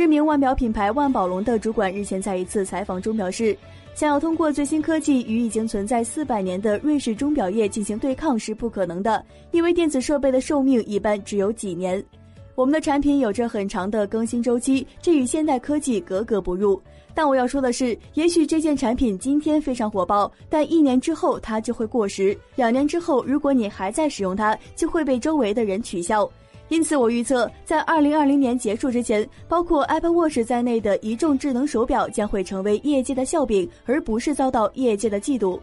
知名腕表品牌万宝龙的主管日前在一次采访中表示，想要通过最新科技与已经存在四百年的瑞士钟表业进行对抗是不可能的，因为电子设备的寿命一般只有几年。我们的产品有着很长的更新周期，这与现代科技格格不入。但我要说的是，也许这件产品今天非常火爆，但一年之后它就会过时，两年之后，如果你还在使用它，就会被周围的人取笑。因此，我预测在二零二零年结束之前，包括 Apple Watch 在内的一众智能手表将会成为业界的笑柄，而不是遭到业界的嫉妒。